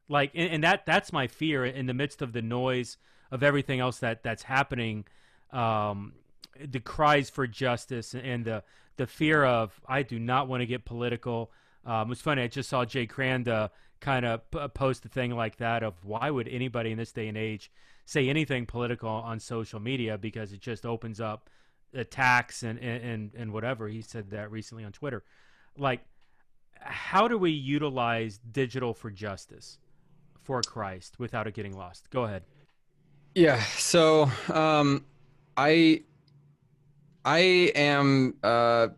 Like, and, and that that's my fear in the midst of the noise of everything else that that's happening. Um, the cries for justice and the the fear of I do not want to get political. Um, it was funny. I just saw Jay Kranda kind of p- post a thing like that of why would anybody in this day and age say anything political on social media because it just opens up attacks and, and and whatever. He said that recently on Twitter. Like, how do we utilize digital for justice for Christ without it getting lost? Go ahead. Yeah. So, um, I I am uh,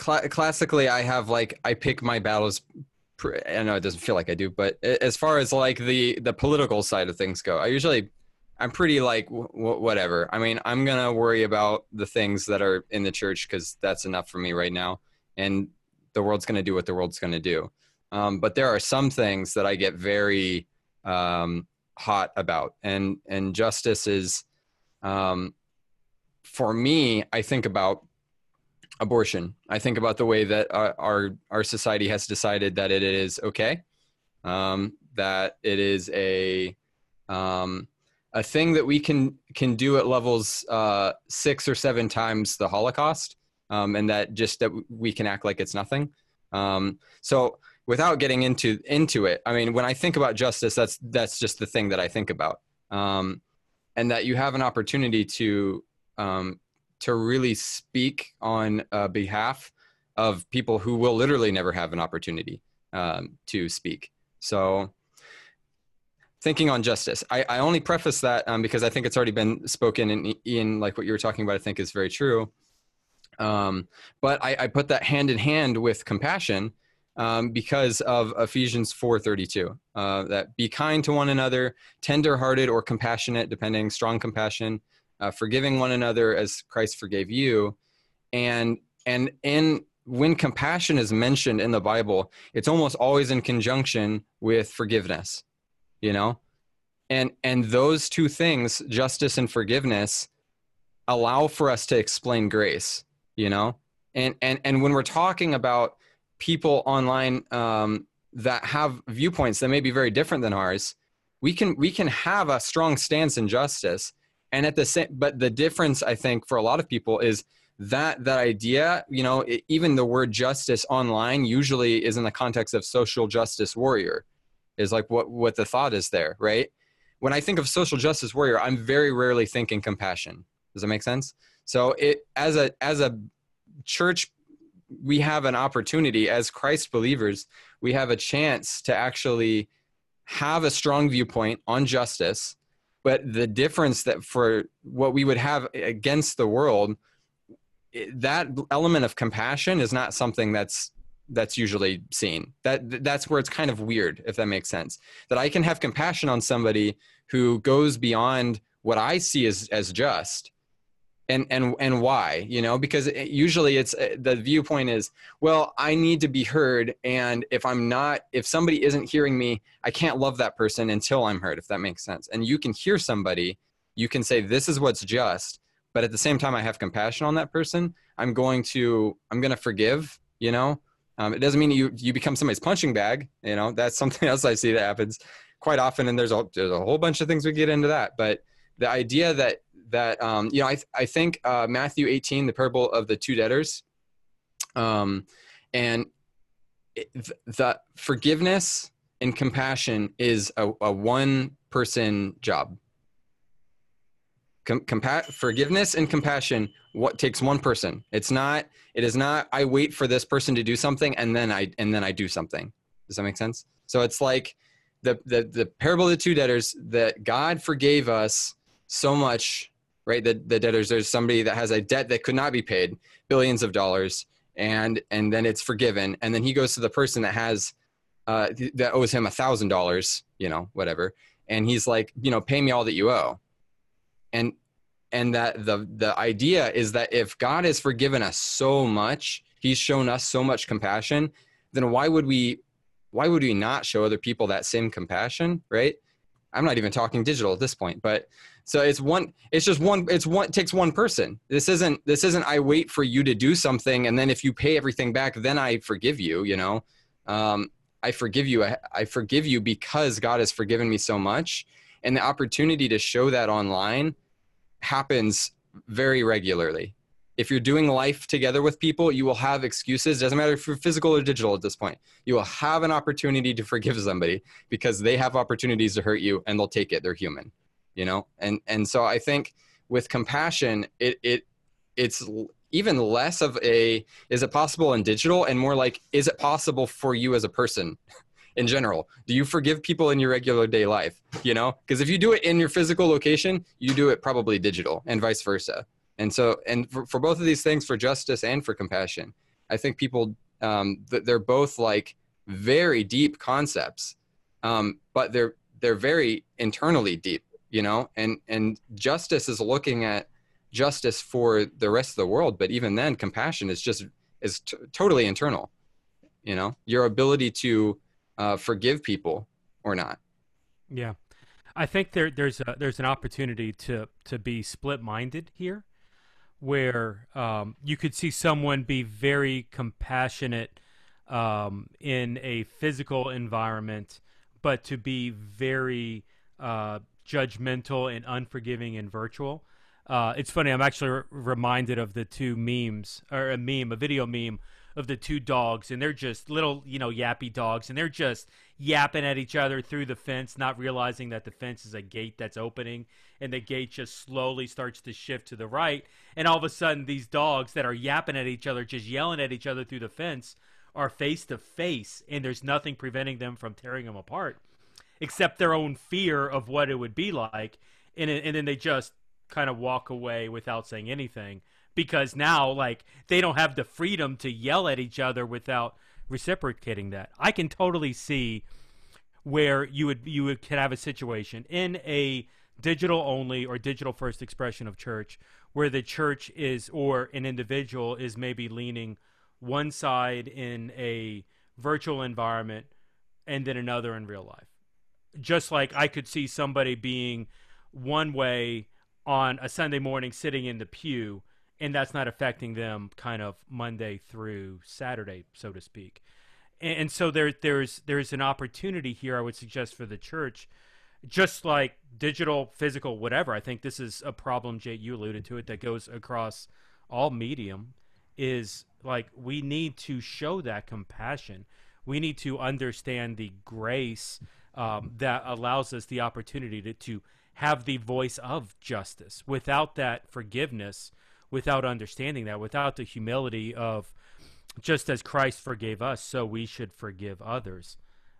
cl- classically I have like I pick my battles. I know it doesn't feel like I do, but as far as like the the political side of things go, I usually I'm pretty like w- whatever. I mean, I'm gonna worry about the things that are in the church because that's enough for me right now, and the world's gonna do what the world's gonna do. Um, but there are some things that I get very um, hot about, and and justice is, um, for me, I think about abortion. I think about the way that our our, our society has decided that it is okay, um, that it is a um, a thing that we can can do at levels uh, six or seven times the Holocaust, um, and that just that we can act like it's nothing. Um, so without getting into into it, I mean, when I think about justice, that's that's just the thing that I think about, um, and that you have an opportunity to um, to really speak on uh, behalf of people who will literally never have an opportunity um, to speak. So thinking on justice. I, I only preface that um, because I think it's already been spoken, and Ian, like what you were talking about, I think is very true. Um, but I, I, put that hand in hand with compassion um, because of Ephesians 4:32. Uh, that be kind to one another, tender-hearted or compassionate, depending, strong compassion, uh, forgiving one another as Christ forgave you, and and in when compassion is mentioned in the Bible, it's almost always in conjunction with forgiveness you know? And and those two things justice and forgiveness allow for us to explain grace you know? And and and when we're talking about people online um that have viewpoints that may be very different than ours we can we can have a strong stance in justice. And at the same but the difference i think for a lot of people is that that idea you know it, even the word justice online usually is in the context of social justice warrior is like what what the thought is there right? When i think of social justice warrior i'm very rarely thinking compassion. Does that make sense? So it as a as a church we have an opportunity as christ believers we have a chance to actually have a strong viewpoint on justice but the difference that for what we would have against the world that element of compassion is not something that's that's usually seen. That that's where it's kind of weird if that makes sense. That i can have compassion on somebody who goes beyond what i see as as just and and and why you know? Because it, usually it's uh, the viewpoint is well i need to be heard and if i'm not if somebody isn't hearing me i can't love that person until i'm heard if that makes sense. And you can hear somebody you can say this is what's just but at the same time i have compassion on that person i'm going to i'm going to forgive you know um, it doesn't mean you you become somebody's punching bag you know that's something else i see that happens quite often and there's a, there's a whole bunch of things we get into that but the idea that that um, you know I, I think uh, Matthew 18, the parable of the two debtors, um, and it, the forgiveness and compassion is a, a one person job. Com- compa- forgiveness and compassion what takes one person. It's not. It is not. I wait for this person to do something and then I and then I do something. Does that make sense? So it's like the the the parable of the two debtors that God forgave us so much right? The, the debtors, there's somebody that has a debt that could not be paid, billions of dollars, and and then it's forgiven, and then he goes to the person that has uh, that owes him a thousand dollars, you know, whatever, and he's like, you know, pay me all that you owe, and and that the the idea is that if God has forgiven us so much, He's shown us so much compassion, then why would we why would we not show other people that same compassion, right? I'm not even talking digital at this point, but so it's one it's just one it's one it takes one person. This isn't this isn't I wait for you to do something and then if you pay everything back then I forgive you, you know. Um I forgive you I, I forgive you because God has forgiven me so much and the opportunity to show that online happens very regularly if you're doing life together with people, you will have excuses. Doesn't matter if you're physical or digital at this point. You will have an opportunity to forgive somebody because they have opportunities to hurt you and they'll take it. They're human, you know? And and so I think with compassion, it it it's even less of a is it possible in digital and more like is it possible for you as a person in general? Do you forgive people in your regular day life you know? Because if you do it in your physical location you do it probably digital and vice versa. And so and for, for both of these things for justice and for compassion i think people um, they're both like very deep concepts um, but they're they're very internally deep you know? And and justice is looking at justice for the rest of the world but even then compassion is just is t- totally internal you know? Your ability to uh, forgive people or not yeah i think there there's a, there's an opportunity to to be split minded here where um, you could see someone be very compassionate um, in a physical environment, but to be very uh, judgmental and unforgiving in virtual. Uh, it's funny. I'm actually re- reminded of the two memes, or a meme, a video meme of the two dogs, and they're just little, you know, yappy dogs, and they're just yapping at each other through the fence, not realizing that the fence is a gate that's opening, and the gate just slowly starts to shift to the right, and all of a sudden, these dogs that are yapping at each other, just yelling at each other through the fence, are face to face, and there's nothing preventing them from tearing them apart, except their own fear of what it would be like, and and then they just kind of walk away without saying anything because now like they don't have the freedom to yell at each other without reciprocating that. I can totally see where you would you would could have a situation in a digital only or digital first expression of church where the church is or an individual is maybe leaning one side in a virtual environment and then another in real life. Just like I could see somebody being one way on a Sunday morning sitting in the pew and that's not affecting them kind of Monday through Saturday, so to speak. and so there there's there's an opportunity here I would suggest for the church just like digital, physical, whatever. I think this is a problem, Jay, you alluded to it, that goes across all medium. Is like we need to show that compassion. We need to understand the grace um, that allows us the opportunity to, to have the voice of justice. Without that forgiveness, without understanding that, without the humility of just as Christ forgave us, so we should forgive others.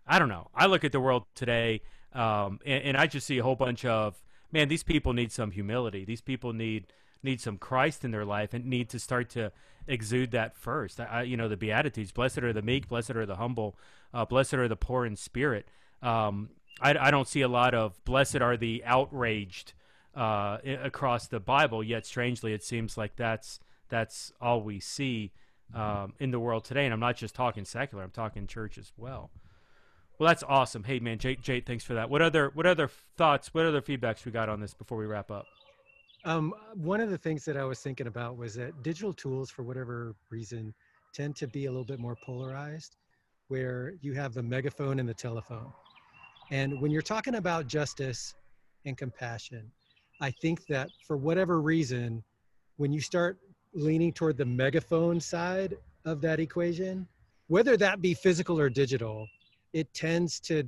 I don't know. I look at the world today um, and, and I just see a whole bunch of man. These people need some humility. These people need need some Christ in their life and need to start to exude that first. I, you know, the Beatitudes: blessed are the meek, blessed are the humble, uh, blessed are the poor in spirit. Um, I, I, don't see a lot of blessed are the outraged uh, across the Bible. Yet, strangely, it seems like that's that's all we see um, in the world today. And I'm not just talking secular; I'm talking church as well. Well, that's awesome. Hey, man, Jake, Jake, thanks for that. What other what other thoughts? What other feedbacks we got on this before we wrap up? Um, one of the things that I was thinking about was that digital tools, for whatever reason, tend to be a little bit more polarized, where you have the megaphone and the telephone. And when you're talking about justice and compassion, I think that for whatever reason, when you start leaning toward the megaphone side of that equation, whether that be physical or digital, it tends to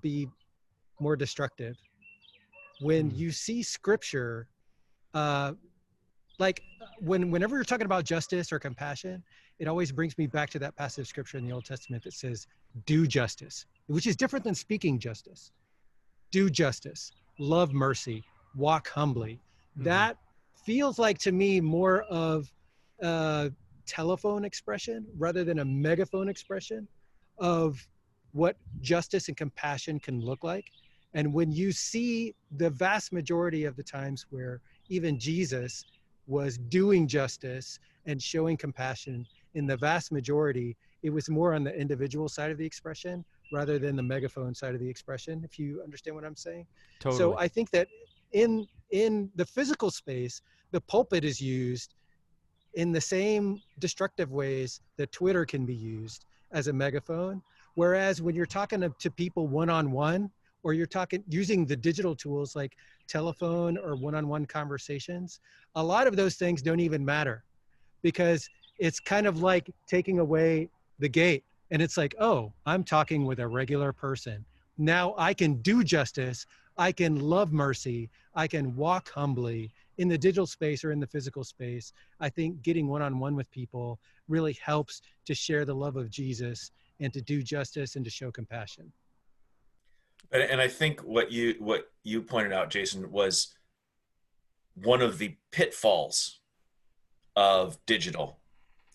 be more destructive. When mm. you see scripture, uh, like when whenever you're talking about justice or compassion, it always brings me back to that passage of scripture in the Old Testament that says, "Do justice," which is different than speaking justice. Do justice, love mercy, walk humbly. Mm-hmm. That feels like to me more of a telephone expression rather than a megaphone expression of what justice and compassion can look like. And when you see the vast majority of the times where even Jesus was doing justice and showing compassion, in the vast majority, it was more on the individual side of the expression rather than the megaphone side of the expression, if you understand what I'm saying. Totally. So I think that in in the physical space, the pulpit is used in the same destructive ways that Twitter can be used as a megaphone Whereas when you're talking to, to people one on one, or you're talking using the digital tools like telephone or one on one conversations, a lot of those things don't even matter because it's kind of like taking away the gate. And it's like, oh, I'm talking with a regular person. Now I can do justice. I can love mercy. I can walk humbly in the digital space or in the physical space. I think getting one on one with people really helps to share the love of Jesus and to do justice and to show compassion. And, and I think what you what you pointed out, Jason, was one of the pitfalls of digital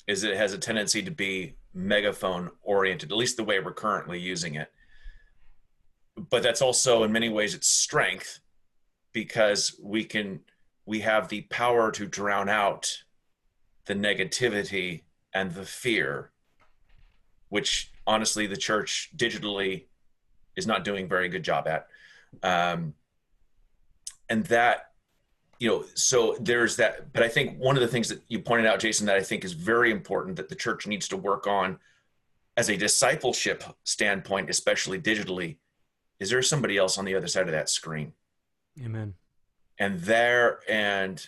is it has a tendency to be megaphone oriented, at least the way we're currently using it. But that's also in many ways its strength because we can we have the power to drown out the negativity and the fear which honestly the church digitally is not doing very good job at. Um, and that, you know, so there's that. But I think one of the things that you pointed out, Jason, that I think is very important that the church needs to work on as a discipleship standpoint, especially digitally, is there somebody else on the other side of that screen? Amen. And there, and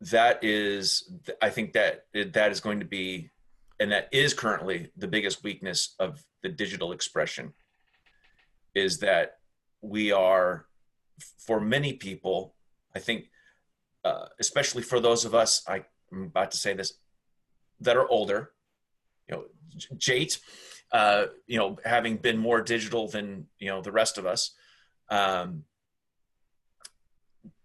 that is, I think that that is going to be and that is currently the biggest weakness of the digital expression is that we are for many people i think uh, especially for those of us I, i'm about to say this that are older you know jate uh, you know having been more digital than you know the rest of us. Um,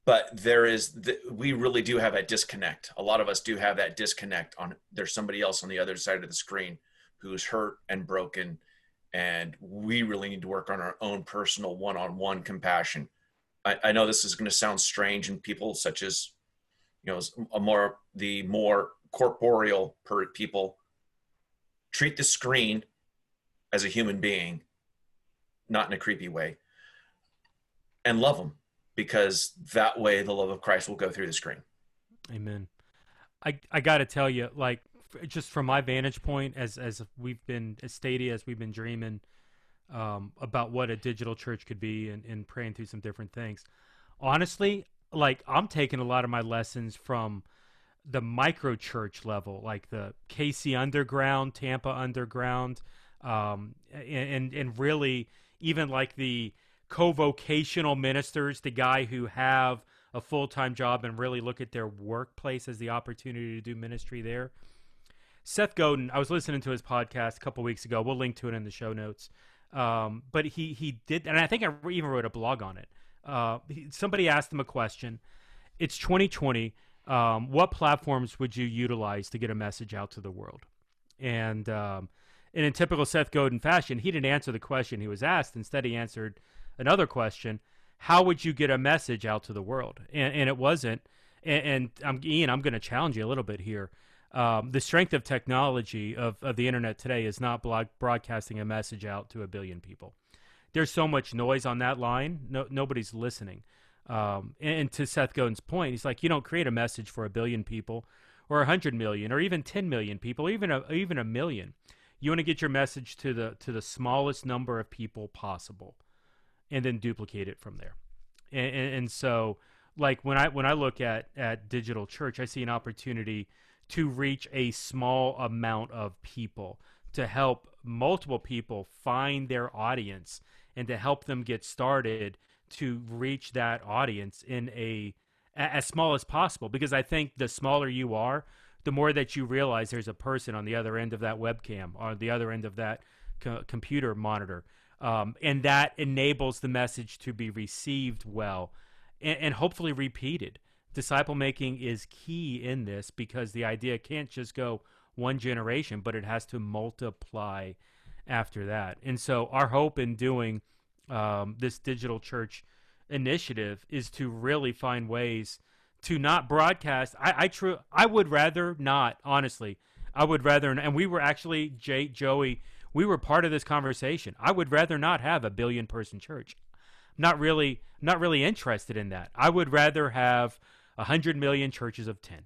but there is the, we really do have that disconnect. A lot of us do have that disconnect on there's somebody else on the other side of the screen who's hurt and broken. And we really need to work on our own personal one-on-one compassion. I, I know this is going to sound strange and people such as you know a more the more corporeal per people. Treat the screen as a human being not in a creepy way and love them because that way the love of Christ will go through the screen. Amen. I I got to tell you, like just from my vantage point, as as we've been as Stadia, as we've been dreaming um, about what a digital church could be, and, and praying through some different things. Honestly, like I'm taking a lot of my lessons from the micro church level, like the KC Underground, Tampa Underground, um, and and really even like the co-vocational ministers, the guy who have a full-time job and really look at their workplace as the opportunity to do ministry there. Seth Godin, I was listening to his podcast a couple weeks ago. We'll link to it in the show notes. Um, but he he did, and I think I even wrote a blog on it. Uh, he, somebody asked him a question. It's 2020. Um, what platforms would you utilize to get a message out to the world? And um, and in typical Seth Godin fashion, he didn't answer the question he was asked. Instead, he answered another question: How would you get a message out to the world? And, and it wasn't. And, and I'm, Ian, I'm going to challenge you a little bit here. Um, the strength of technology of, of the internet today is not blog, broadcasting a message out to a billion people. There's so much noise on that line. No, nobody's listening. Um, and, and, to Seth Godin's point, he's like, you don't create a message for a billion people, or a hundred million, or even ten million people, even a, even a million. You want to get your message to the to the smallest number of people possible, and then duplicate it from there. And, and, and so, like when I when I look at at digital church, I see an opportunity to reach a small amount of people to help multiple people find their audience and to help them get started to reach that audience in a as small as possible because I think the smaller you are, the more that you realize there's a person on the other end of that webcam or the other end of that co- computer monitor. Um, and that enables the message to be received well and, and hopefully repeated. Disciple making is key in this because the idea can't just go one generation, but it has to multiply after that. And so, our hope in doing um, this digital church initiative is to really find ways to not broadcast. I, I true. I would rather not. Honestly, I would rather. And we were actually Jay, Joey. We were part of this conversation. I would rather not have a billion person church. Not really. Not really interested in that. I would rather have a hundred million churches of ten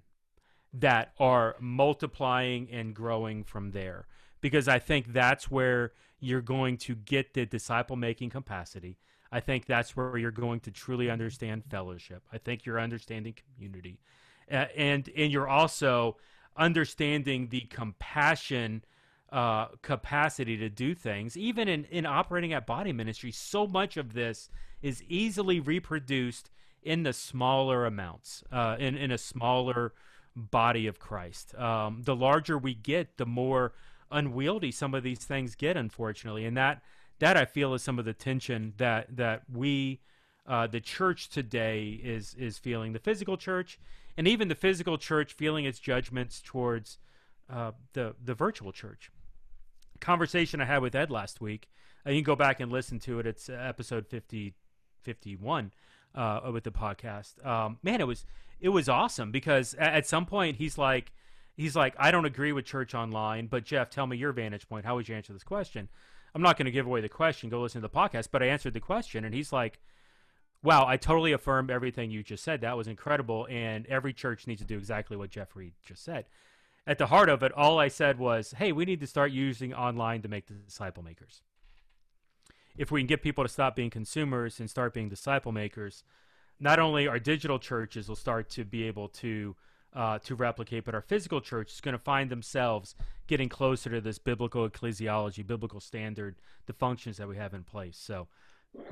that are multiplying and growing from there because I think that's where you're going to get the disciple making capacity. I think that's where you're going to truly understand fellowship. I think you're understanding community. Uh, and and you're also understanding the compassion uh, capacity to do things. Even in, in operating at body ministry, so much of this is easily reproduced in the smaller amounts, uh, in, in a smaller body of Christ. Um, the larger we get, the more unwieldy some of these things get, unfortunately, and that that I feel is some of the tension that that we, uh, the church today, is is feeling. The physical church, and even the physical church, feeling its judgments towards uh, the the virtual church. Conversation I had with Ed last week. Uh, you can go back and listen to it. It's episode 50, 51 uh, with the podcast. Um, man, it was it was awesome because at, at some point he's like he's like, I don't agree with church online, but Jeff, tell me your vantage point. How would you answer this question? I'm not going to give away the question. Go listen to the podcast. But I answered the question, and he's like, Wow, I totally affirm everything you just said. That was incredible. And every church needs to do exactly what Jeff Reed just said. At the heart of it, all I said was, Hey, we need to start using online to make disciple makers. If we can get people to stop being consumers and start being disciple makers, not only our digital churches will start to be able to uh, to replicate, but our physical church is going to find themselves getting closer to this biblical ecclesiology, biblical standard, the functions that we have in place. So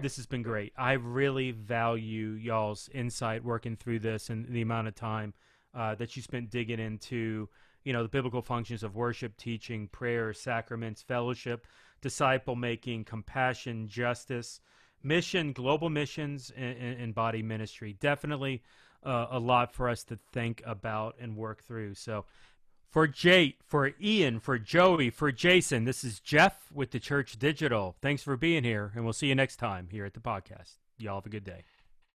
this has been great. I really value y'all's insight working through this and the amount of time uh, that you spent digging into, you know, the biblical functions of worship, teaching, prayer, sacraments, fellowship, disciple making, compassion, justice, mission, global missions, and, and body ministry. Definitely uh, a lot for us to think about and work through. So, for Jate, for Ian, for Joey, for Jason, this is Jeff with the Church Digital. Thanks for being here, and we'll see you next time here at the podcast. Y'all have a good day.